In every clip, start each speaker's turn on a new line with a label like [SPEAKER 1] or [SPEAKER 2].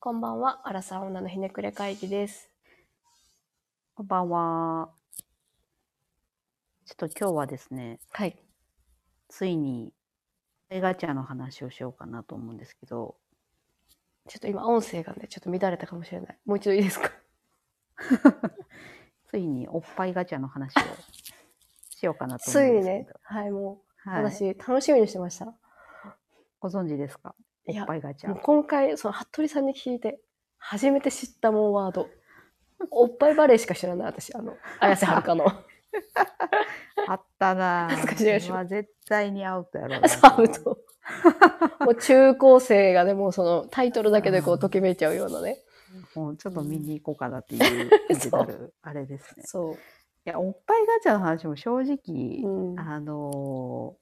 [SPEAKER 1] こんばんは、アラサー女のひねくれ会議です。
[SPEAKER 2] こんばんは。ちょっと今日はですね、
[SPEAKER 1] はい。
[SPEAKER 2] ついに、映ガチャの話をしようかなと思うんですけど、
[SPEAKER 1] ちょっと今音声がね、ちょっと乱れたかもしれない。もう一度いいですか？
[SPEAKER 2] ついにおっぱいガチャの話をしようかなと
[SPEAKER 1] ついに
[SPEAKER 2] 思うんですけど。
[SPEAKER 1] ね、はい、もう、
[SPEAKER 2] はい、
[SPEAKER 1] 私、楽しみにしてました。
[SPEAKER 2] ご存知ですか？おっぱいガチャ
[SPEAKER 1] もう。今回、その、服部さんに聞いて、初めて知ったもんワード。おっぱいバレーしか知らない、私。あの、綾瀬はるかの。
[SPEAKER 2] あったなぁ。
[SPEAKER 1] 懐かしいでしょ？
[SPEAKER 2] まあ絶対にアウトやろうな
[SPEAKER 1] サウト。もう中高生がね、もうそのタイトルだけでこう、ときめいちゃうようなね。
[SPEAKER 2] もうちょっと見に行こうかなっていう あれですね。
[SPEAKER 1] そう。
[SPEAKER 2] いや、おっぱいガチャの話も正直、
[SPEAKER 1] うん。
[SPEAKER 2] あの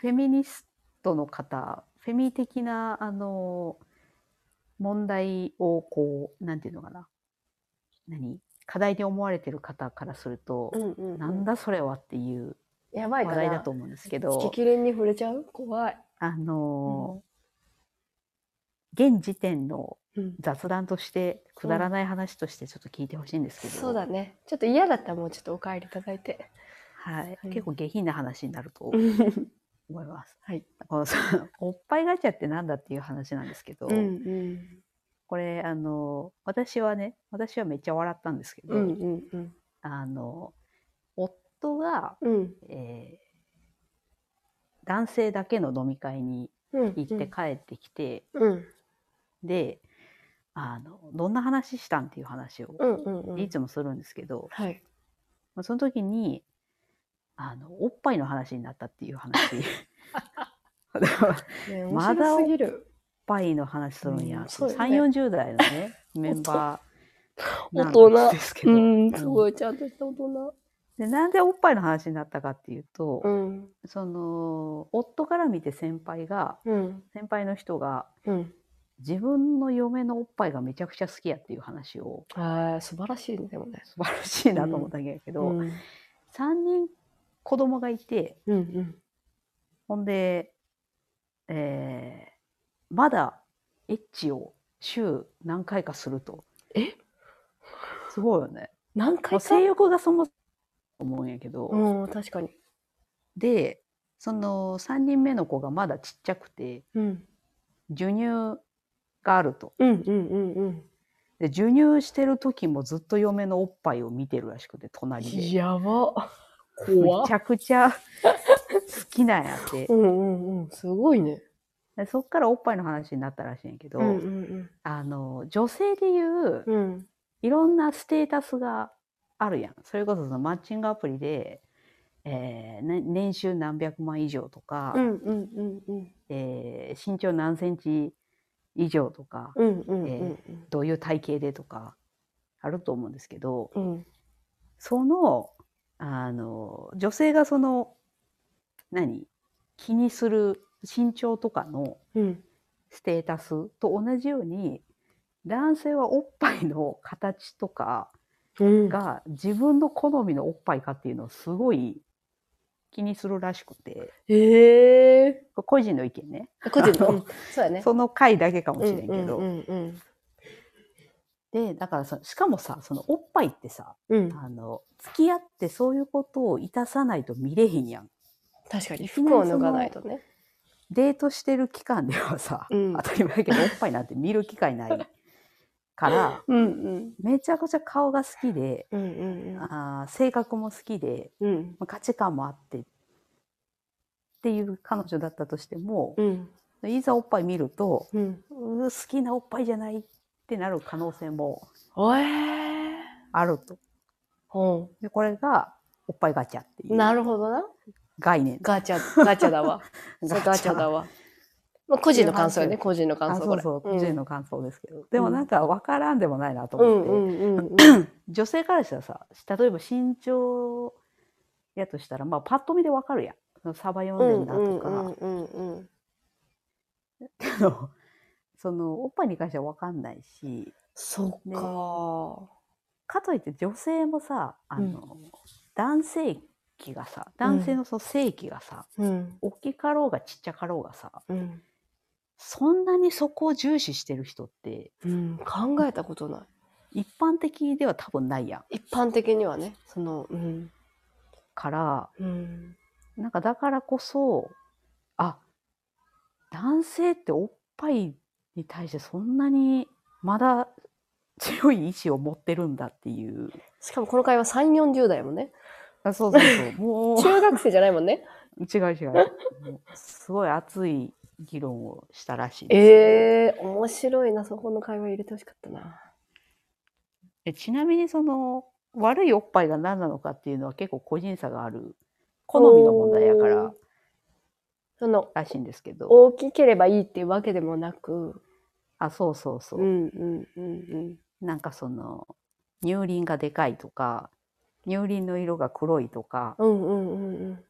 [SPEAKER 2] フェミニストの方フェミ的なあの問題をこうなんていうのかな何？課題に思われてる方からすると、
[SPEAKER 1] うんうんうん
[SPEAKER 2] なんだそれはっていう
[SPEAKER 1] やばい。
[SPEAKER 2] 話題だと思うんですけど
[SPEAKER 1] 激励に触れちゃう？怖い。
[SPEAKER 2] あの、現時点の
[SPEAKER 1] うん。
[SPEAKER 2] 雑談としてくだらない話としてちょっと聞いてほしいんですけど、
[SPEAKER 1] そうだね。ちょっと嫌だったらもうちょっとお帰りいただいて。
[SPEAKER 2] はい
[SPEAKER 1] うん
[SPEAKER 2] 結構下品な話になると思います。
[SPEAKER 1] はい。
[SPEAKER 2] このそのおっぱいガチャってなんだっていう話なんですけど、
[SPEAKER 1] うんうん。
[SPEAKER 2] これあの私はね私はめっちゃ笑ったんですけど、
[SPEAKER 1] うんうんうん。
[SPEAKER 2] あの夫が、
[SPEAKER 1] うん。
[SPEAKER 2] えー男性だけの飲み会に
[SPEAKER 1] うん。
[SPEAKER 2] 行って帰ってきて、
[SPEAKER 1] うん。
[SPEAKER 2] であのどんな話したんっていう話を
[SPEAKER 1] うんうんうん。
[SPEAKER 2] いつもするんですけど、
[SPEAKER 1] はい。
[SPEAKER 2] まあその時にあのおっぱいの話になったっていう話 まだ
[SPEAKER 1] 面白すぎる。
[SPEAKER 2] ぱいの話するんや、
[SPEAKER 1] うんそうよね
[SPEAKER 2] 3 4 0代のね メンバー
[SPEAKER 1] 大
[SPEAKER 2] なん
[SPEAKER 1] 人。
[SPEAKER 2] ですけど、
[SPEAKER 1] うん、すごいちゃんとした大人。
[SPEAKER 2] でなんでおっぱいの話になったかっていうと、
[SPEAKER 1] うん。
[SPEAKER 2] その夫から見て先輩が
[SPEAKER 1] うん。
[SPEAKER 2] 先輩の人が
[SPEAKER 1] うん。
[SPEAKER 2] 自分の嫁のおっぱいがめちゃくちゃ好きやっていう話を
[SPEAKER 1] ああ、素晴らしいね、でもね。
[SPEAKER 2] 素晴らしいなと思ったんやけど、
[SPEAKER 1] うん。
[SPEAKER 2] 3人子供がいて
[SPEAKER 1] うんうん。
[SPEAKER 2] ほんで、えーまだエッチを週何回かすると
[SPEAKER 1] え？
[SPEAKER 2] すごいよね。
[SPEAKER 1] 何回か？
[SPEAKER 2] 性欲がそもそも思うんやけど、
[SPEAKER 1] うん、確かに。
[SPEAKER 2] でその3人目の子がまだちっちゃくて
[SPEAKER 1] うん。
[SPEAKER 2] 授乳があると。
[SPEAKER 1] うんうんうんうん。
[SPEAKER 2] で授乳してる時もずっと嫁のおっぱいを見てるらしくて隣で
[SPEAKER 1] やば。
[SPEAKER 2] めちゃくちゃ好きなんやって
[SPEAKER 1] うんうんうん。すごいね。
[SPEAKER 2] でそっからおっぱいの話になったらしいんやけど、
[SPEAKER 1] うんうん
[SPEAKER 2] あの女性でいう
[SPEAKER 1] うん。うん。
[SPEAKER 2] いろんなステータスがあるやんそれこそそのマッチングアプリで、えーね年収何百万以上とか、
[SPEAKER 1] うんうんうんうん。
[SPEAKER 2] えー身長何センチ以上とか、
[SPEAKER 1] うんうんうん
[SPEAKER 2] えどういう体型でとかあると思うんですけど、
[SPEAKER 1] うん。うん。
[SPEAKER 2] そのあの女性がその何？気にする身長とかの
[SPEAKER 1] うん。
[SPEAKER 2] ステータスと同じように男性はおっぱいの形とか
[SPEAKER 1] うん。
[SPEAKER 2] が自分の好みのおっぱいかっていうのをすごい気にするらしくて
[SPEAKER 1] へえ。
[SPEAKER 2] 個人の意見ね
[SPEAKER 1] 個人の。そうやね。
[SPEAKER 2] その回だけかもしれんけど、
[SPEAKER 1] うんうん
[SPEAKER 2] でだからそしかもさそのおっぱいってさ
[SPEAKER 1] うん。うん。
[SPEAKER 2] あの付き合ってそういうことをいたさないと見れへんやん
[SPEAKER 1] 確かに服を脱がないとね。
[SPEAKER 2] デートしてる期間ではさ、
[SPEAKER 1] うん
[SPEAKER 2] 当たり前やけどおっぱいなんて見る機会ないから
[SPEAKER 1] うんうん。
[SPEAKER 2] めちゃくちゃ顔が好きで、
[SPEAKER 1] うんうん
[SPEAKER 2] あー性格も好きで、
[SPEAKER 1] うん。うん。
[SPEAKER 2] まあ価値観もあってっていう彼女だったとしても、
[SPEAKER 1] うん。
[SPEAKER 2] いざおっぱい見ると、
[SPEAKER 1] うん。
[SPEAKER 2] 好きなおっぱいじゃないってなる可能性も。あると。
[SPEAKER 1] ほ
[SPEAKER 2] でこれがおっぱいガチャっていう
[SPEAKER 1] なるほどな。
[SPEAKER 2] 概念。
[SPEAKER 1] ガチャ、ガチャだわ。それガチャだわ。まあ、個人の感想よね、個人の感
[SPEAKER 2] あ
[SPEAKER 1] 想これ。
[SPEAKER 2] そうそう、個人
[SPEAKER 1] の。
[SPEAKER 2] の感想ですけど。でもなんか分からんでもないなと思って。
[SPEAKER 1] うんうんうんうん。
[SPEAKER 2] 女性からしたらさ例えば身長やとしたらまあパッと見でわかるやんサバ読んでんだとか、そのおっぱいに関してはわかんないし
[SPEAKER 1] そっか。
[SPEAKER 2] かといって女性もさあの、男性器がさ男性のその性器がさ、
[SPEAKER 1] うん。
[SPEAKER 2] 大きかろうがちっちゃかろうがさ
[SPEAKER 1] うん。
[SPEAKER 2] そんなにそこを重視してる人って、
[SPEAKER 1] うん、考えたことない。
[SPEAKER 2] 一般的では多分ないやん。
[SPEAKER 1] 一般的にはね、その、うん。
[SPEAKER 2] から、
[SPEAKER 1] うん。
[SPEAKER 2] なんかだからこそ、あ、男性っておっぱいに対してそんなにまだ強い意志を持ってるんだっていう。
[SPEAKER 1] しかもこの会話3、40代やもんね。
[SPEAKER 2] あそうそうそう。もう、
[SPEAKER 1] 中学生じゃないもんね。
[SPEAKER 2] 違う違う。すごい熱い議論をしたらしいです。
[SPEAKER 1] ええ面白いな。そこの会話入れてほしかったな。
[SPEAKER 2] えちなみにその悪いおっぱいが何なのかっていうのは結構個人差がある好みの問題やから
[SPEAKER 1] その、
[SPEAKER 2] らしいんですけど。
[SPEAKER 1] 大きければいいっていうわけでもなく、
[SPEAKER 2] あ、そうそうそう。
[SPEAKER 1] うんうんうん
[SPEAKER 2] なんかその乳輪がでかいとか乳輪の色が黒いとか
[SPEAKER 1] うん。うんうんうんうん。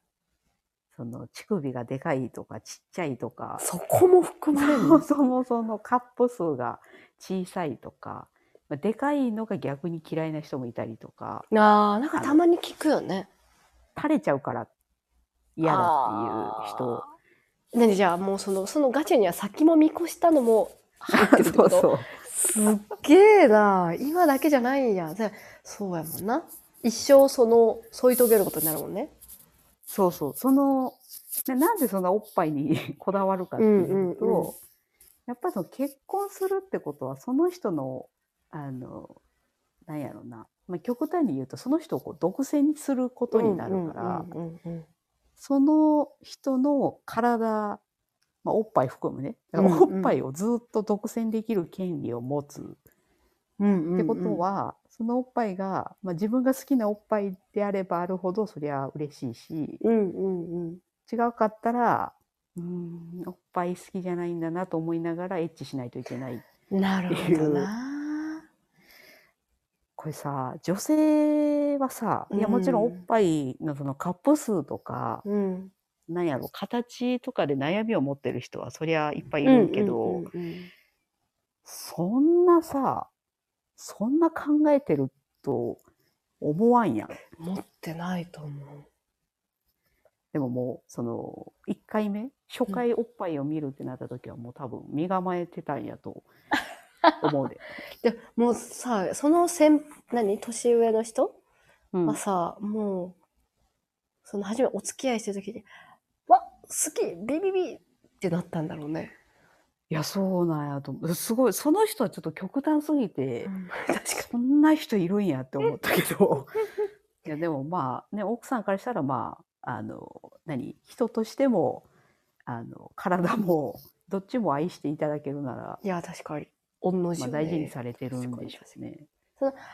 [SPEAKER 2] その乳首がでかいとかちっちゃいとか
[SPEAKER 1] そこも含まれる
[SPEAKER 2] そもそもそのカップ数が小さいとかまあでかいのが逆に嫌いな人もいたりとか
[SPEAKER 1] ああ、なんかたまに聞くよね。
[SPEAKER 2] 垂れちゃうから嫌だっていう人。
[SPEAKER 1] 何じゃあもうその、そのガチには先も見越したのも入ってるって
[SPEAKER 2] そ
[SPEAKER 1] こと？
[SPEAKER 2] うそう
[SPEAKER 1] すっげえな。今だけじゃないんや。じゃあそうやもんな。一生その、添い遂げることになるもんね。
[SPEAKER 2] そうそうそのななんでそんなおっぱいに こだわるかっていうと、
[SPEAKER 1] うんうんうん
[SPEAKER 2] やっぱりその結婚するってことはその人のあのなんやろうな、まあ、極端に言うとその人をこう独占にすることになるから、
[SPEAKER 1] うんうんうん
[SPEAKER 2] その人の体、まあ、おっぱい含むね。おっぱいをずっと独占できる権利を持つ。ってことは、そのおっぱいが、まあ、自分が好きなおっぱいであればあるほどそりゃ嬉しいし。
[SPEAKER 1] うんうんうん。
[SPEAKER 2] 違うかったらうーんおっぱい好きじゃないんだなと思いながらエッチしないといけない。
[SPEAKER 1] なるほどな。
[SPEAKER 2] これさ女性はさいやもちろんおっぱいのそのカップ数とか、
[SPEAKER 1] うん。
[SPEAKER 2] なんやろ形とかで悩みを持ってる人はそりゃいっぱいいるけど、
[SPEAKER 1] うんうんうん
[SPEAKER 2] そんなさそんな考えてると思わんやん
[SPEAKER 1] 持ってないと思う。
[SPEAKER 2] でももうその1回目初回おっぱいを見るってなった時はもう多分身構えてたんやと思う で。
[SPEAKER 1] でもうさ、その先、何年上の人？
[SPEAKER 2] うん
[SPEAKER 1] はさ、もう、その初めお付き合いしてる時に、わ好きビビビってなったんだろうね。
[SPEAKER 2] いやそうなんやと思うすごいその人はちょっと極端すぎて、
[SPEAKER 1] 確か
[SPEAKER 2] そんな人いるんやって思ったけど いやでもまあね奥さんからしたらまああの何人としてもあの体もどっちも愛していただけるなら、
[SPEAKER 1] に。いや、確かに。ね
[SPEAKER 2] 大事にされてるんでしょうね。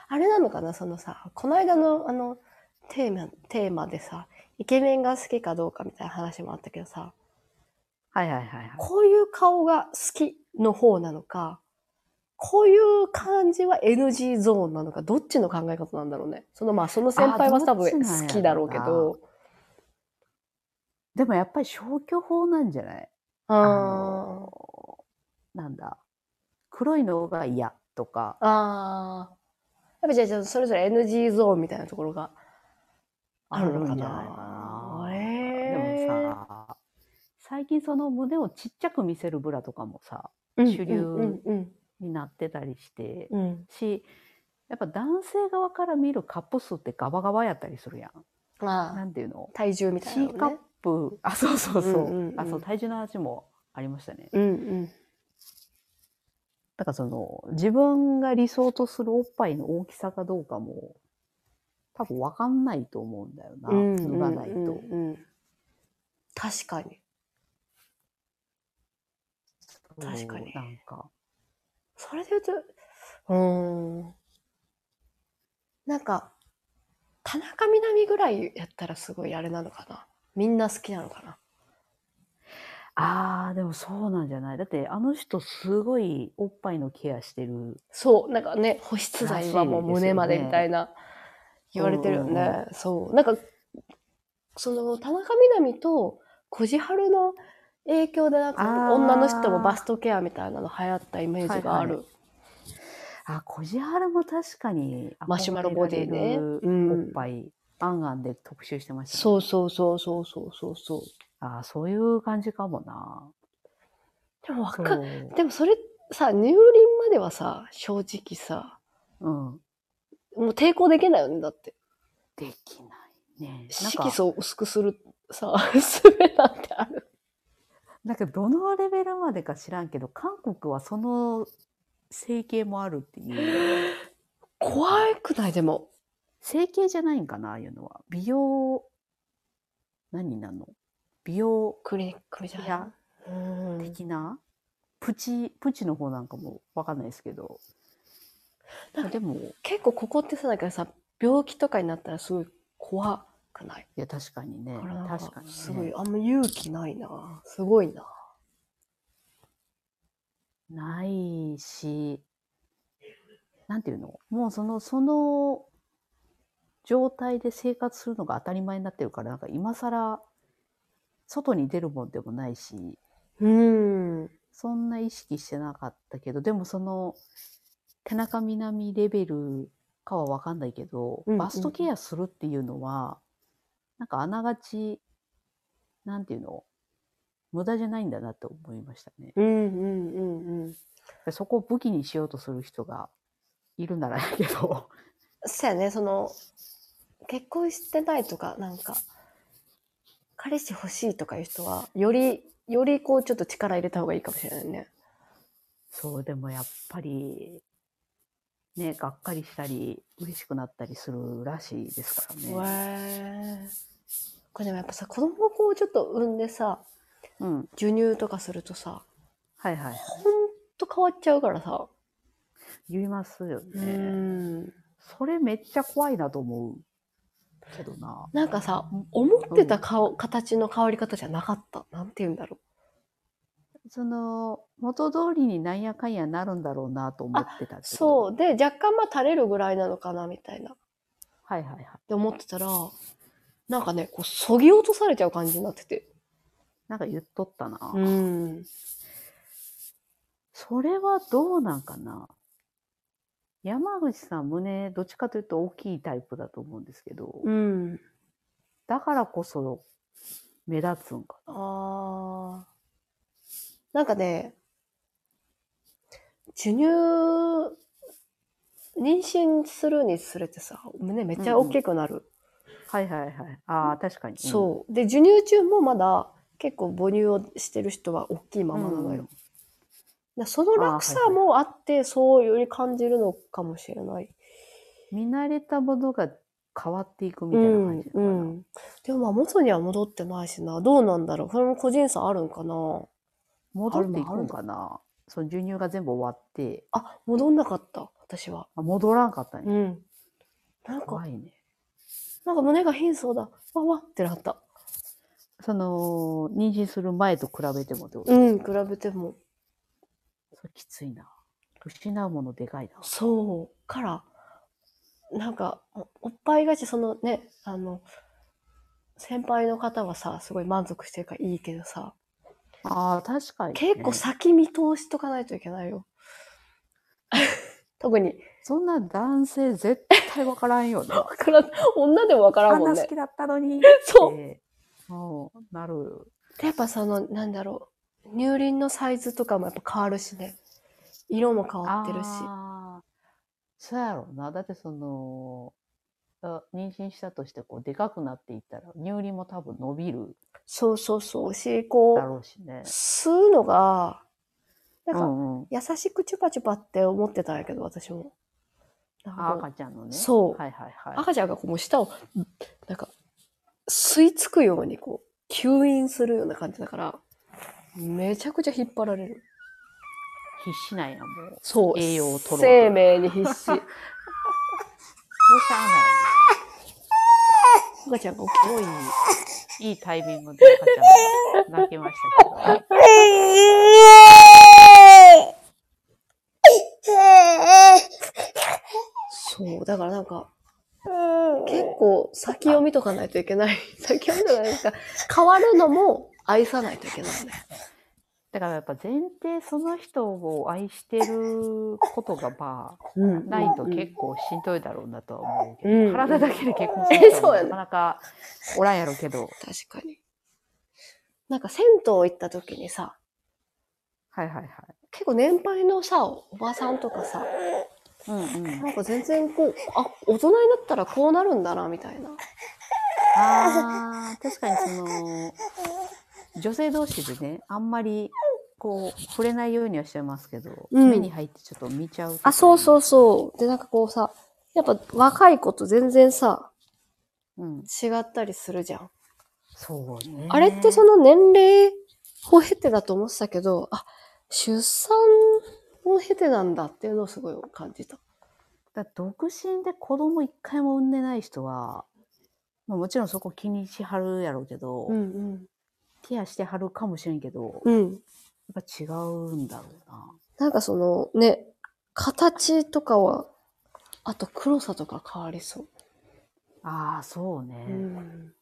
[SPEAKER 1] あれなのかなそのさ、この間のあの、テーマ、テーマでさ、イケメンが好きかどうかみたいな話もあったけどさ、
[SPEAKER 2] はいはいはいはい。
[SPEAKER 1] こういう顔が好きの方なのか、こういう感じは NG ゾーンなのか、どっちの考え方なんだろうね。そのまあ、その先輩は多分好きだろうけど、
[SPEAKER 2] でもやっぱり消去法なんじゃない？あ
[SPEAKER 1] あ
[SPEAKER 2] のなんだ？黒いのが嫌とか
[SPEAKER 1] あ、ああ。やっぱじゃあじゃあ、それぞれ NG ゾーンみたいなところがあるのか
[SPEAKER 2] な。
[SPEAKER 1] ええ
[SPEAKER 2] でもさ最近その胸をちっちゃく見せるブラとかもさ
[SPEAKER 1] うん
[SPEAKER 2] 主流になってたりして、
[SPEAKER 1] うん。うん
[SPEAKER 2] しやっぱ男性側から見るカップ数ってガバガバやったりするやん。
[SPEAKER 1] まあ、
[SPEAKER 2] なんていうの？
[SPEAKER 1] 体重みたい
[SPEAKER 2] C カッ。プあそうそうそう,、
[SPEAKER 1] うんうんうん
[SPEAKER 2] あそう体重の話もありましたね。
[SPEAKER 1] うんうん。
[SPEAKER 2] だからその自分が理想とするおっぱいの大きさかどうかも多分分かんないと思うんだよな、
[SPEAKER 1] うん
[SPEAKER 2] 脱がないと。
[SPEAKER 1] 確かに。確かに
[SPEAKER 2] なんか
[SPEAKER 1] それで言うと、うーん。なんか、田中みな実ぐらいやったらすごいあれなのかな。みんな好きなのかな。
[SPEAKER 2] あーでもそうなんじゃないだってあの人すごいおっぱいのケアしてる
[SPEAKER 1] そう、なんかね、保湿剤はもう胸までみたいな言われてるよ
[SPEAKER 2] うんうん
[SPEAKER 1] ね。そう。なんか、その田中みな実と小路春の影響でなんか女の人もバストケアみたいなの流行ったイメージがある。
[SPEAKER 2] はいあ小路原も確かに
[SPEAKER 1] マシュマロボディね
[SPEAKER 2] おっぱい、アンアンで特集してましたね。
[SPEAKER 1] そうそうそうそうそうそう
[SPEAKER 2] あーそういう感じかもな。
[SPEAKER 1] でもわ
[SPEAKER 2] そ
[SPEAKER 1] か
[SPEAKER 2] う。
[SPEAKER 1] でもそれさ、入輪まではさ、正直さ、
[SPEAKER 2] うん。
[SPEAKER 1] もう抵抗できないよね、だって。
[SPEAKER 2] できないね。なん
[SPEAKER 1] 色
[SPEAKER 2] か、
[SPEAKER 1] 素を薄くするさ、術なんてある。
[SPEAKER 2] なんかどのレベルまでか知らんけど、韓国はその整形もあるっていう。
[SPEAKER 1] 怖くない？でも。
[SPEAKER 2] 整形じゃないんかな、ああいうのは。美容、何なの？美容
[SPEAKER 1] クリニックみたいな。うん。
[SPEAKER 2] 的な、プチ、プチの方なんかもわかんないですけど。でも、い
[SPEAKER 1] 結構ここってさ、なんかさ、病気とかになったらすごい怖くない？
[SPEAKER 2] や、確かにね。確かに、ね。
[SPEAKER 1] すごい、あんま勇気ないな。すごいな。
[SPEAKER 2] ないし、なんていうの？もうその、その状態で生活するのが当たり前になってるから、なんか今更外に出るもんでもないし、
[SPEAKER 1] うん。
[SPEAKER 2] そんな意識してなかったけど、でもその、手中みなみレベルかはわかんないけど、
[SPEAKER 1] うんうん
[SPEAKER 2] バストケアするっていうのは、なんかあながち、なんていうの？無駄じゃないんだなって思いましたね。
[SPEAKER 1] うんうんうんうん。
[SPEAKER 2] そこを武器にしようとする人がいるならやけど、
[SPEAKER 1] そうやね、その、結婚してないとか、なんか、彼氏欲しいとかいう人は、より、よりこうちょっと力入れた方がいいかもしれないね。
[SPEAKER 2] そう、でもやっぱり、ね、がっかりしたり、嬉しくなったりするらしいですからね。
[SPEAKER 1] へえ。これでもやっぱさ、子供をこうちょっと産んでさ、
[SPEAKER 2] うん。
[SPEAKER 1] 授乳とかするとさ、
[SPEAKER 2] はいはい。
[SPEAKER 1] ほんと変わっちゃうからさ。
[SPEAKER 2] 言いますよ
[SPEAKER 1] う
[SPEAKER 2] ね。
[SPEAKER 1] ん。
[SPEAKER 2] それめっちゃ怖いなと思うけどな。
[SPEAKER 1] なんかさ、思ってた顔、形の変わり方じゃなかった？なんて言うんだろ
[SPEAKER 2] その、元通りになんやかんやなるんだろうなと思ってた。
[SPEAKER 1] そう。で、若干まあ垂れるぐらいなのかな、みたいな。っ
[SPEAKER 2] はいはいはい。
[SPEAKER 1] て思ってたら、なんかね、こう、そぎ落とされちゃう感じになってて。
[SPEAKER 2] なんか言っとったな。
[SPEAKER 1] うん。
[SPEAKER 2] それはどうなんかな？山口さん胸、どっちかというと大きいタイプだと思うんですけど、
[SPEAKER 1] うん。
[SPEAKER 2] だからこそ目立つんかな。
[SPEAKER 1] あー。なんかね、授乳、妊娠するにつれてさ、胸めっちゃ大きくなる。
[SPEAKER 2] はいはいはい。ああ、確かに。
[SPEAKER 1] そう。で、授乳中もまだ結構母乳をしてる人は大きいま
[SPEAKER 2] うん。
[SPEAKER 1] まなのよ。その楽さもあって、そうより感じるのかもしれない。
[SPEAKER 2] 見慣れたものが変わっていくみたいな感じ
[SPEAKER 1] う
[SPEAKER 2] な。
[SPEAKER 1] ん。でもまあ元には戻ってないしな。どうなんだろう。それも個人差あるんかな。
[SPEAKER 2] 戻っていくんかな。その授乳が全部終わって、
[SPEAKER 1] あ、戻んなかった。私は。
[SPEAKER 2] あ戻らんかったね。
[SPEAKER 1] うん。なんか、
[SPEAKER 2] ね。
[SPEAKER 1] なんか胸が貧相だ。わわってなった。
[SPEAKER 2] その、妊娠する前と比べてもってこと、
[SPEAKER 1] うん、比べても。
[SPEAKER 2] それきついな。失うものでかいな。
[SPEAKER 1] そう。から、なんか、おおっぱいがち、そのね、あの、先輩の方はさ、すごい満足してるからいいけどさ、
[SPEAKER 2] ああ、確かに、ね。
[SPEAKER 1] 結構先見通しとかないといけないよ。特に、
[SPEAKER 2] そんな男性絶対わからんよね。
[SPEAKER 1] わからん女でもわからんもんね。
[SPEAKER 2] あんな好きだったのに。
[SPEAKER 1] そう
[SPEAKER 2] そう。なる。
[SPEAKER 1] で、やっぱその、なんだろう、乳輪のサイズとかもやっぱ変わるしね。色も変わってるし。
[SPEAKER 2] そうやろうな。だってその、あ妊娠したとしてこうでかくなっていったら乳輪も多分伸びる
[SPEAKER 1] そうそうそう。し、こ
[SPEAKER 2] だ
[SPEAKER 1] う、
[SPEAKER 2] ろうしね。
[SPEAKER 1] 吸うのが、なんか、
[SPEAKER 2] うんうん。
[SPEAKER 1] 優しくチュパチュパって思ってたんやけど、私も。
[SPEAKER 2] 赤ちゃんのね。
[SPEAKER 1] そう
[SPEAKER 2] はいはいはい。
[SPEAKER 1] 赤ちゃんがこう舌を、なんか、吸い付くようにこう、吸引するような感じだから、めちゃくちゃ引っ張られる。
[SPEAKER 2] 必死なんや、もう。
[SPEAKER 1] そう。
[SPEAKER 2] 栄養を取ろうと
[SPEAKER 1] 生命に必死。
[SPEAKER 2] どうしゃあ
[SPEAKER 1] 赤ちゃんが。
[SPEAKER 2] すごい、いいタイミングで赤ちゃんが泣きましたけど。
[SPEAKER 1] そう。だからなんか、結構先読みとかないといけない。先読みとかなんか、変わるのも愛さないといけないね。
[SPEAKER 2] だからやっぱ前提その人を愛してることがまあ、
[SPEAKER 1] うん
[SPEAKER 2] ないと結構しんどいだろうなとは思うけど、
[SPEAKER 1] うん
[SPEAKER 2] 体だけで結婚する人はなかなかおらんやろうけど、
[SPEAKER 1] 確かに。なんか銭湯行った時にさ、
[SPEAKER 2] はいはいはい。
[SPEAKER 1] 結構年配のさ、おばさんとかさ、
[SPEAKER 2] うんうん。
[SPEAKER 1] なんか全然こう、あ、大人になったらこうなるんだな、みたいな。
[SPEAKER 2] ああ、確かにその、女性同士でね、あんまり、こう、触れないようにはしてますけど、
[SPEAKER 1] うん
[SPEAKER 2] 目に入ってちょっと見ちゃう。
[SPEAKER 1] あ、そうそううそう。で、なんかこうさ、やっぱ若い子と全然さ、
[SPEAKER 2] うん。
[SPEAKER 1] 違ったりするじゃん。
[SPEAKER 2] そうね。
[SPEAKER 1] あれってその年齢を経てだと思ってたけど、あ、出産を経てなんだっていうのをすごい感じた。
[SPEAKER 2] だ独身で子供一回も産んでない人は、まあ、もちろんそこ気にしはるやろうけど、
[SPEAKER 1] うん
[SPEAKER 2] ケアしてはるかもしれんけど、
[SPEAKER 1] うん。うん。
[SPEAKER 2] やっぱ違うんだろうな。
[SPEAKER 1] なんかそのね、形とかは、あと黒さとか変わりそう。
[SPEAKER 2] ああ、そうね。
[SPEAKER 1] うん。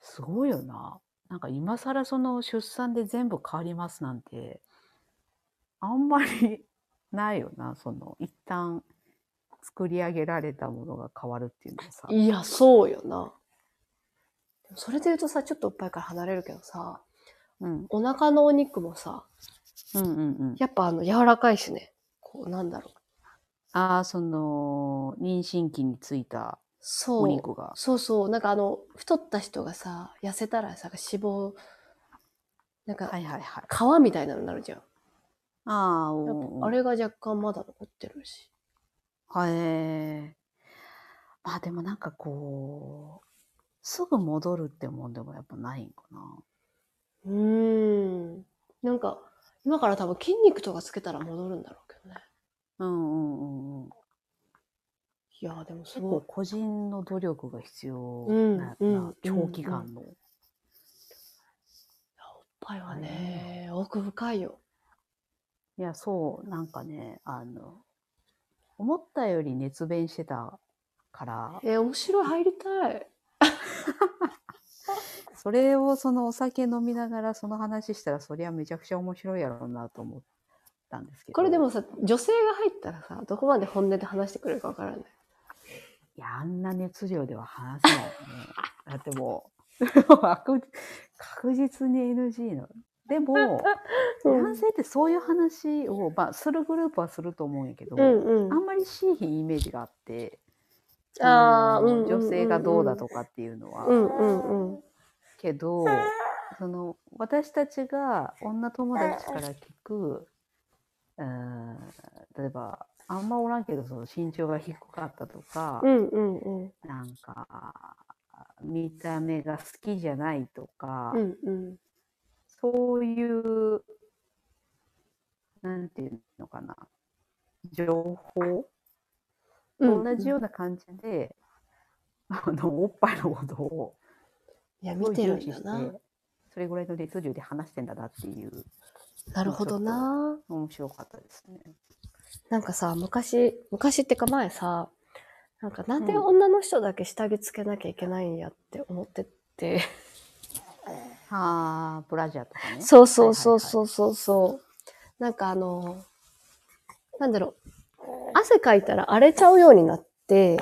[SPEAKER 2] すごいよな。なんか今更その出産で全部変わりますなんて、あんまりないよな。その一旦作り上げられたものが変わるっていうのはさ。
[SPEAKER 1] いや、そうよな。それで言うとさ、ちょっとおっぱいから離れるけどさ、
[SPEAKER 2] うん。
[SPEAKER 1] お腹のお肉もさ、
[SPEAKER 2] うんうんうん。
[SPEAKER 1] やっぱあの柔らかいしね。こう、なんだろう。
[SPEAKER 2] ああ、その、妊娠期についた。お肉が。
[SPEAKER 1] そうそう。なんかあの、太った人がさ、痩せたらさ、脂肪、なんか、
[SPEAKER 2] はいはいはい。
[SPEAKER 1] 皮みたいなのになるじゃん。
[SPEAKER 2] ああ、
[SPEAKER 1] あれが若干まだ残ってるし。
[SPEAKER 2] はい。まあでもなんかこう、すぐ戻るってもんでもやっぱないんかな。
[SPEAKER 1] うーん。なんか、今から多分筋肉とかつけたら戻るんだろうけどね。
[SPEAKER 2] うんうんうんうん。
[SPEAKER 1] いやーでもす
[SPEAKER 2] 結
[SPEAKER 1] ごい。
[SPEAKER 2] 構個人の努力が必要
[SPEAKER 1] うん
[SPEAKER 2] な、
[SPEAKER 1] うん
[SPEAKER 2] な長期間の。
[SPEAKER 1] おっぱいはね、奥深いよ。
[SPEAKER 2] いや、そう、なんかね、あの、思ったより熱弁してたから、
[SPEAKER 1] えー面白い、入りたい。
[SPEAKER 2] それをそのお酒飲みながらその話したら、そりゃめちゃくちゃ面白いやろうなと思ったんですけど。
[SPEAKER 1] これでもさ、女性が入ったらさ、どこまで本音で話してくれるかわからない。
[SPEAKER 2] いや、あんな熱量では話せないよね。だってもう、確 確実に NG の。でも、男性ってそういう話を、まあ、するグループはすると思うんやけど、
[SPEAKER 1] うんうん。
[SPEAKER 2] あんまりしいひんイメージがあって、
[SPEAKER 1] あうん
[SPEAKER 2] 女性がどうだとかっていうのは。
[SPEAKER 1] うんうんうん。
[SPEAKER 2] けど、その、私たちが女友達から聞く、うん、例えば、あんまおらんけど、その身長が低かったとか、
[SPEAKER 1] うんうんうん。
[SPEAKER 2] なんか、見た目が好きじゃないとか、
[SPEAKER 1] うんうん。
[SPEAKER 2] そういう、なんていうのかな、情報と同じような感じで、あの、おっぱいのことを、
[SPEAKER 1] いや、
[SPEAKER 2] すごい
[SPEAKER 1] 見てるん
[SPEAKER 2] 重視
[SPEAKER 1] だな
[SPEAKER 2] して。、それぐらいの熱量で話してんだなっていう、
[SPEAKER 1] なるほどな。
[SPEAKER 2] 面白かったですね。
[SPEAKER 1] なんかさ、昔、昔ってか前さ、なんかなんで
[SPEAKER 2] うん
[SPEAKER 1] 女の人だけ下着つけなきゃいけないんやって思ってて。
[SPEAKER 2] ああ、ブラジャーとかね。
[SPEAKER 1] そうそうそうそうそうそう。なんかあの、なんだろう。汗かいたら荒れちゃうようになって、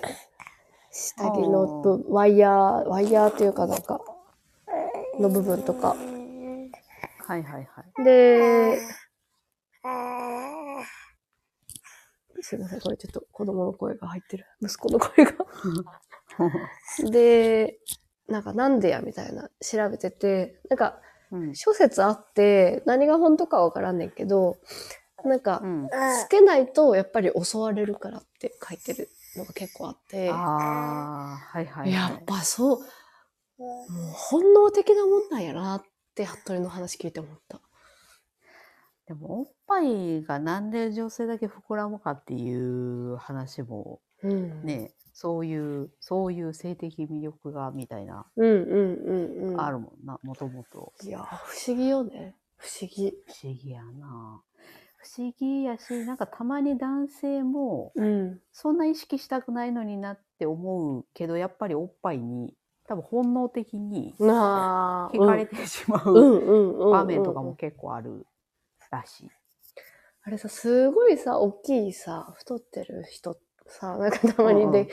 [SPEAKER 1] 下着のぶワイヤー、ワイヤーっていうかなんか、の部分とか。
[SPEAKER 2] はいはいはい。
[SPEAKER 1] で、すいません、これちょっと子供の声が入ってる。息子の声が。で、なんかなんでやみたいな調べてて、なんか
[SPEAKER 2] うん。
[SPEAKER 1] 諸説あって、何が本当かわからんねんけど、なんか
[SPEAKER 2] う、ん、
[SPEAKER 1] つけないとやっぱり襲われるからって書いてるのが結構あって、
[SPEAKER 2] ああ、はいはい、はい。
[SPEAKER 1] やっぱそう、もう本能的なもんなんやなって、服部の話聞いて思った。
[SPEAKER 2] でも、おっぱいがなんで女性だけ膨らむかっていう話も
[SPEAKER 1] うん。
[SPEAKER 2] ね、そういう、そういう性的魅力がみたいな、
[SPEAKER 1] うんうんうんうん。
[SPEAKER 2] あるもんな、もともと。
[SPEAKER 1] いや、不思議よね。不思議。
[SPEAKER 2] 不思議やな。不思議やし、なんかたまに男性も、
[SPEAKER 1] うん。
[SPEAKER 2] そんな意識したくないのになって思うけど、やっぱりおっぱいに、多分本能的に。惹かれてしま
[SPEAKER 1] う。
[SPEAKER 2] 場面とかも。結構あるらしい。
[SPEAKER 1] あれさ、すごいさ、大きいさ、太ってる人さ、なんかたまにで、
[SPEAKER 2] うんうん
[SPEAKER 1] 脂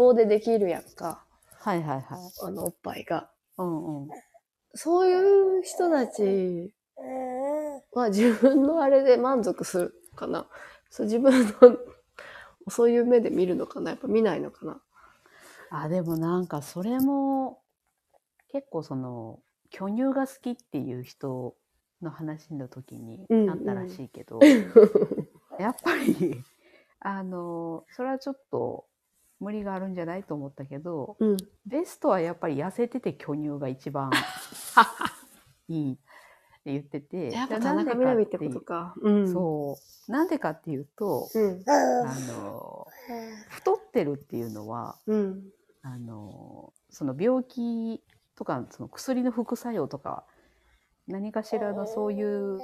[SPEAKER 1] 肪でできるやんか。
[SPEAKER 2] はいはいはい。
[SPEAKER 1] あの、おっぱいが。
[SPEAKER 2] うんうん。
[SPEAKER 1] そういう人たちは自分のあれで満足するかな。そう自分の そういう目で見るのかなやっぱ見ないのかな
[SPEAKER 2] あ、でもなんかそれも、結構その、巨乳が好きっていう人の話の時に
[SPEAKER 1] うん
[SPEAKER 2] あったらしいけど、やっぱり、あの、それはちょっと無理があるんじゃないと思ったけど、
[SPEAKER 1] うん。
[SPEAKER 2] ベストはやっぱり痩せてて巨乳が一番 いいって言ってて、
[SPEAKER 1] やっぱ田中みな実ってことか。うん。
[SPEAKER 2] そう。なんでかっていうと、
[SPEAKER 1] うん。
[SPEAKER 2] あの、太ってるっていうのは、
[SPEAKER 1] うん。
[SPEAKER 2] あの、その病気とか、その薬の副作用とか、何かしらのそういう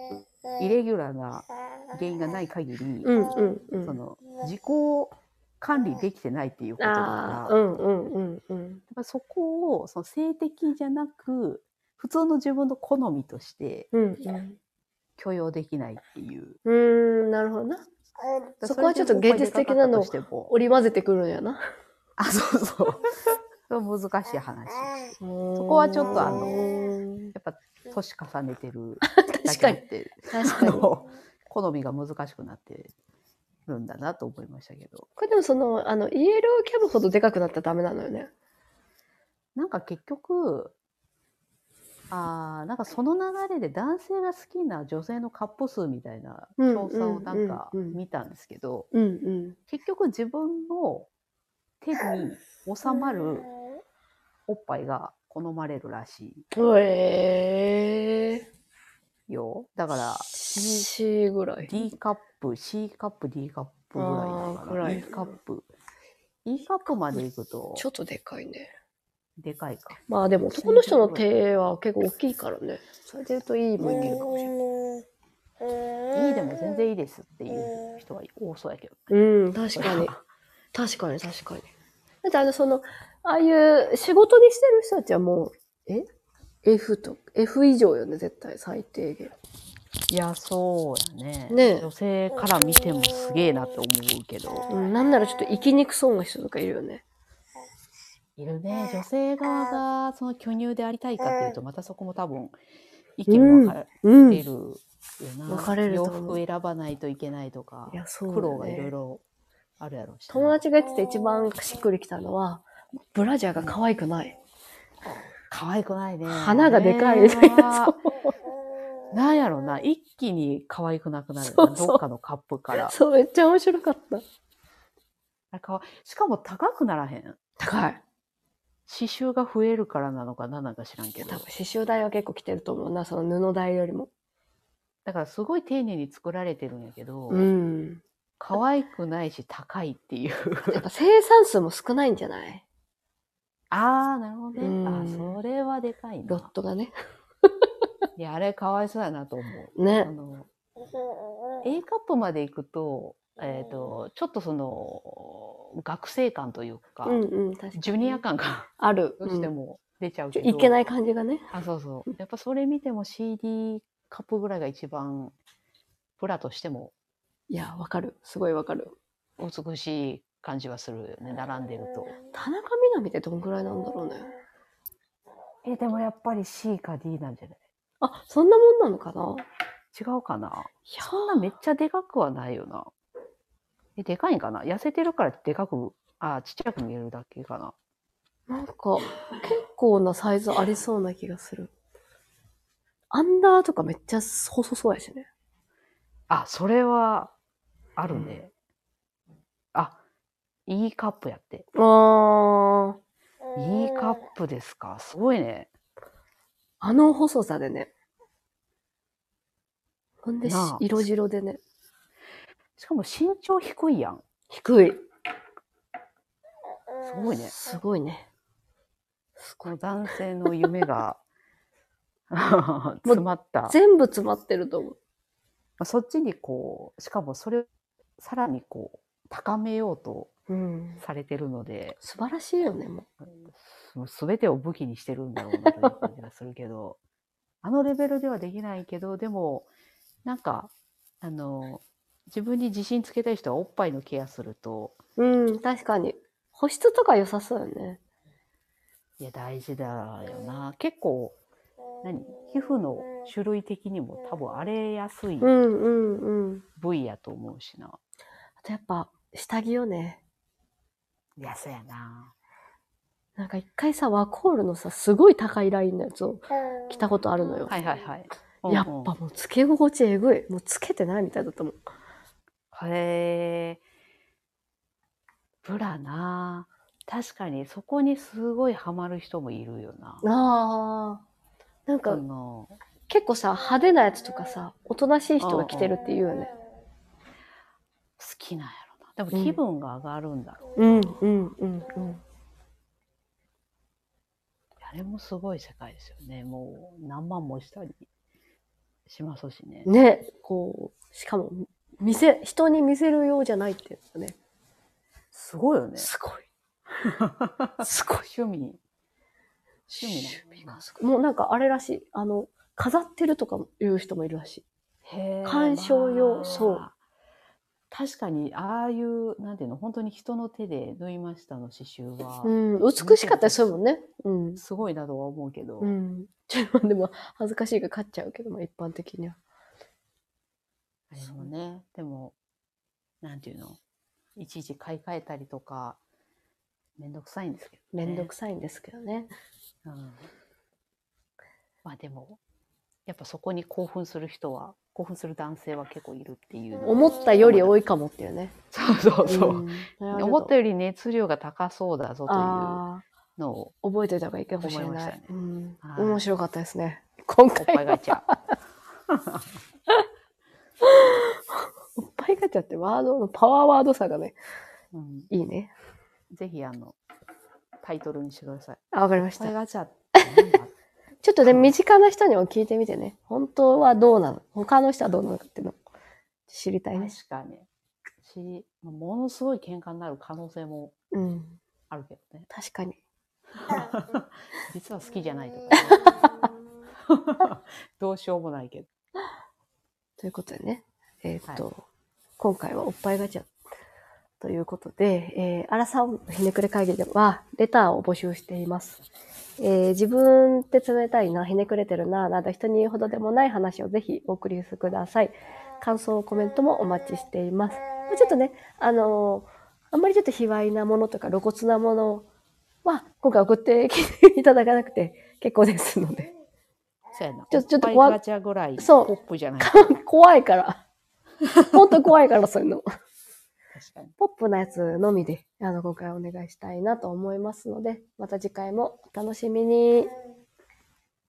[SPEAKER 2] イレギュラーな原因がない限り、
[SPEAKER 1] うんうんうん。
[SPEAKER 2] その自己管理できてないっていうことだから、
[SPEAKER 1] うんうんうんうん。
[SPEAKER 2] ぱそこをその性的じゃなく、普通の自分の好みとして
[SPEAKER 1] うんうん。
[SPEAKER 2] 許容できないっていう。
[SPEAKER 1] うーん、なるほどな。そこはちょっと現実的なのを織り交ぜてくるんやな。
[SPEAKER 2] あ、そうそう。難しい話。
[SPEAKER 1] そ
[SPEAKER 2] こはちょっとあの
[SPEAKER 1] の
[SPEAKER 2] やっぱ年重ねてる だ
[SPEAKER 1] 確かに
[SPEAKER 2] けあって、
[SPEAKER 1] 確かに。
[SPEAKER 2] 好みが難しくなってるんだなと思いましたけど。
[SPEAKER 1] れでもその、あの、イエローキャブほどでかくなったらダメなのよね。
[SPEAKER 2] なんか結局、あーなんかその流れで男性が好きな女性のカップ数みたいな
[SPEAKER 1] うん
[SPEAKER 2] 調査をなんか見たんですけど。結局自分の手に収まるおっぱいが好まれるらし
[SPEAKER 1] へえ
[SPEAKER 2] いよ。だから、
[SPEAKER 1] ー。C ぐらい。
[SPEAKER 2] D カップ、C カップ、D カップぐらいなのか
[SPEAKER 1] らい
[SPEAKER 2] E カップ。E カップまで行くと、
[SPEAKER 1] ちょっとでかいね。
[SPEAKER 2] でかいか。
[SPEAKER 1] まあでも男の人の手は結構大きいからね。それで言うといいもいけるかもしれない。
[SPEAKER 2] いいでも全然いいですっていう人は多そうやけど。
[SPEAKER 1] うん、確かに。確かに確かに。だってあの、その、ああいう仕事にしてる人たちはもう、え ?F と、F 以上よね、絶対、最低限。
[SPEAKER 2] いや、そうやね。
[SPEAKER 1] ねえ
[SPEAKER 2] 女性から見てもすげえなって思うけど。
[SPEAKER 1] うん、なんならちょっと生きにくそうな人とかいるよね。
[SPEAKER 2] いるね。女性側がその巨乳でありたいかっていうと、またそこも多分、意見分かれるよな。
[SPEAKER 1] 分かれると
[SPEAKER 2] 洋服選ばないといけないとか、
[SPEAKER 1] や、そうだ
[SPEAKER 2] 苦労がいろい
[SPEAKER 1] ね。
[SPEAKER 2] ろあるやろうしな。
[SPEAKER 1] 友達が言ってて一番しっくりきたのは、ブラジャーが可愛くない。
[SPEAKER 2] 可愛くないね。
[SPEAKER 1] 花がでかいみたいな。
[SPEAKER 2] なんやろな。一気に可愛くなくなるよな。
[SPEAKER 1] そうそう
[SPEAKER 2] どっかのカップから。
[SPEAKER 1] そう、めっちゃ面白かった。
[SPEAKER 2] しかも高くならへん。
[SPEAKER 1] 高い。
[SPEAKER 2] 刺繍が増えるからなのか何なんか知らんけど
[SPEAKER 1] 多分。刺繍代は結構来てると思うな、その布代よりも。
[SPEAKER 2] だからすごい丁寧に作られてるんやけど、
[SPEAKER 1] うん。
[SPEAKER 2] 可愛くないし高いっていう。
[SPEAKER 1] やっぱ生産数も少ないんじゃない？
[SPEAKER 2] ああ、なるほどね。
[SPEAKER 1] うん
[SPEAKER 2] あそれはでかい
[SPEAKER 1] ロ
[SPEAKER 2] な。
[SPEAKER 1] ットがね。
[SPEAKER 2] いや、あれかわいそうやなと思う。あ
[SPEAKER 1] ね。
[SPEAKER 2] の、A カップまで行くと、えっ、と、ちょっとその、学生感というか、
[SPEAKER 1] うんうん。
[SPEAKER 2] ジュニア感が
[SPEAKER 1] ある。
[SPEAKER 2] どうして
[SPEAKER 1] うん
[SPEAKER 2] も出ちゃうけど、
[SPEAKER 1] いけない感じがね。
[SPEAKER 2] あ、そうそう。やっぱそれ見ても CD カップぐらいが一番、プラとしても
[SPEAKER 1] いや、わかる。すごいわかる。
[SPEAKER 2] 美しい感じはするよね、並んでると。
[SPEAKER 1] 田中みな実ってどんぐらいなんだろうね。
[SPEAKER 2] え、でもやっぱり C か D なんじゃない？
[SPEAKER 1] あ、そんなもんなのかな？
[SPEAKER 2] 違うかな？い
[SPEAKER 1] や
[SPEAKER 2] そんなめっちゃでかくはないよな。え、でかいんかな？痩せてるからでかく、あ、ちっちゃく見えるだけかな。
[SPEAKER 1] なんか、結構なサイズありそうな気がする。アンダーとかめっちゃ細そうやしね。
[SPEAKER 2] あ、それは、あるね。あ、いいカップやって。
[SPEAKER 1] あー。
[SPEAKER 2] いいカップですか？すごいね。
[SPEAKER 1] あの細さでね。ほんで色白でね。
[SPEAKER 2] しかも身長低いやん。
[SPEAKER 1] 低い。
[SPEAKER 2] すごいね。
[SPEAKER 1] すごいね。
[SPEAKER 2] この男性の夢が詰まった。
[SPEAKER 1] 全部詰まってると思う。
[SPEAKER 2] まあそっちにこう、しかもそれをさらにこう、高めようと
[SPEAKER 1] うん。
[SPEAKER 2] されてるので、
[SPEAKER 1] 素晴らしいよね、も
[SPEAKER 2] すべてを武器にしてるんだろうなという感じがするけど、あのレベルではできないけど、でも、なんか、あの、自分に自信つけたい人はおっぱいのケアすると、
[SPEAKER 1] う。うん、確かに。保湿とか良さそうよね。
[SPEAKER 2] いや、大事だよな。結構、何？皮膚の種類的にも多分荒れやすい
[SPEAKER 1] うんうんうん。
[SPEAKER 2] 部位やと思うしな。
[SPEAKER 1] あとやっぱ、下着よね。
[SPEAKER 2] いや、そうやな。
[SPEAKER 1] なんか一回さ、ワコールのさ、すごい高いラインのやつを着たことあるのよ。
[SPEAKER 2] はいはいはい。
[SPEAKER 1] やっ
[SPEAKER 2] うんうん
[SPEAKER 1] ぱもうつけ心地えぐい。もうつけてないみたいだったもん。
[SPEAKER 2] へえ。ブラな。確かにそこにすごいハマる人もいるよな。
[SPEAKER 1] ああ。なん
[SPEAKER 2] そ
[SPEAKER 1] か
[SPEAKER 2] の
[SPEAKER 1] 結構さ、派手なやつとかさ、おとなしい人が着てるって言うよね。
[SPEAKER 2] 好きなんやろな。でも気分が上がるんだろう。
[SPEAKER 1] うんうんうんうん。
[SPEAKER 2] あれもすごい世界ですよね。もう何万もしたりしますしね。
[SPEAKER 1] ね、こう、しかも、見せ、人に見せるようじゃないっていうね。
[SPEAKER 2] すごいよね。
[SPEAKER 1] すごい。すごい。
[SPEAKER 2] 趣味。趣味なの？かな
[SPEAKER 1] すごいもうなんかあれらしい。あの、飾ってるとかいう人もいるらしい。
[SPEAKER 2] へー
[SPEAKER 1] 鑑賞用そう。
[SPEAKER 2] 確かに、ああいう、なんていうの、本当に人の手で縫いましたの刺繍は、
[SPEAKER 1] うん、美しかったりするもんね。うん。
[SPEAKER 2] すごいなとは思うけど、
[SPEAKER 1] うん。ちょっとでも、恥ずかしいが勝っちゃうけど、まあ一般的には。
[SPEAKER 2] あれもね、でも、なんていうの、いちいち買い替えたりとか、めんどくさいんですけど、
[SPEAKER 1] め
[SPEAKER 2] ね。
[SPEAKER 1] んどくさいんですけどね。
[SPEAKER 2] うん。まあでも、やっぱそこに興奮する人は、興奮する男性は結構いるっていうの
[SPEAKER 1] 思ったより多いかもっていうね。
[SPEAKER 2] そうそうそう。
[SPEAKER 1] ん
[SPEAKER 2] 思ったより熱量が高そうだぞという
[SPEAKER 1] あ
[SPEAKER 2] のを、
[SPEAKER 1] あ、覚えておいた方がいいかもしれない。
[SPEAKER 2] 思いね
[SPEAKER 1] うん
[SPEAKER 2] はい
[SPEAKER 1] 面白かったですね。今
[SPEAKER 2] おっぱ
[SPEAKER 1] 回
[SPEAKER 2] いガチャ。
[SPEAKER 1] おっぱいガチャってワードのパワーワードさがね、
[SPEAKER 2] うん、
[SPEAKER 1] いいね。
[SPEAKER 2] ぜひあの、タイトルにしてください。
[SPEAKER 1] あ、わかりました。
[SPEAKER 2] ガチャ
[SPEAKER 1] ちょっとね、身近な人にも聞いてみてね。本当はどうなの？他の人はどうなのかっていうのを知りたいね。
[SPEAKER 2] 確かに。し、まあものすごい喧嘩になる可能性も
[SPEAKER 1] うん。
[SPEAKER 2] あるけどね。
[SPEAKER 1] 確かに。
[SPEAKER 2] 実は好きじゃないとか、どうしようもないけど。
[SPEAKER 1] ということでね。えーっと、今回はおっぱいガチャということで、えー、アラサーのひねくれ会議では、レターを募集しています。えー自分って冷たいな、ひねくれてるな、など人に言うほどでもない話をぜひお送りください。感想、コメントもお待ちしています。ちょっとね、あのーあんまりちょっと卑猥なものとか露骨なものは、今回送ってきていただかなくて結構ですので。
[SPEAKER 2] そうやな。
[SPEAKER 1] ちょっと怖
[SPEAKER 2] ぱいガチャぐらい、
[SPEAKER 1] そう
[SPEAKER 2] ポップじゃない。
[SPEAKER 1] 怖いから。本当怖いから、そういうの。
[SPEAKER 2] 確かに。
[SPEAKER 1] ポップなやつのみで、あの、今回お願いしたいなと思いますので、また次回もお楽しみに。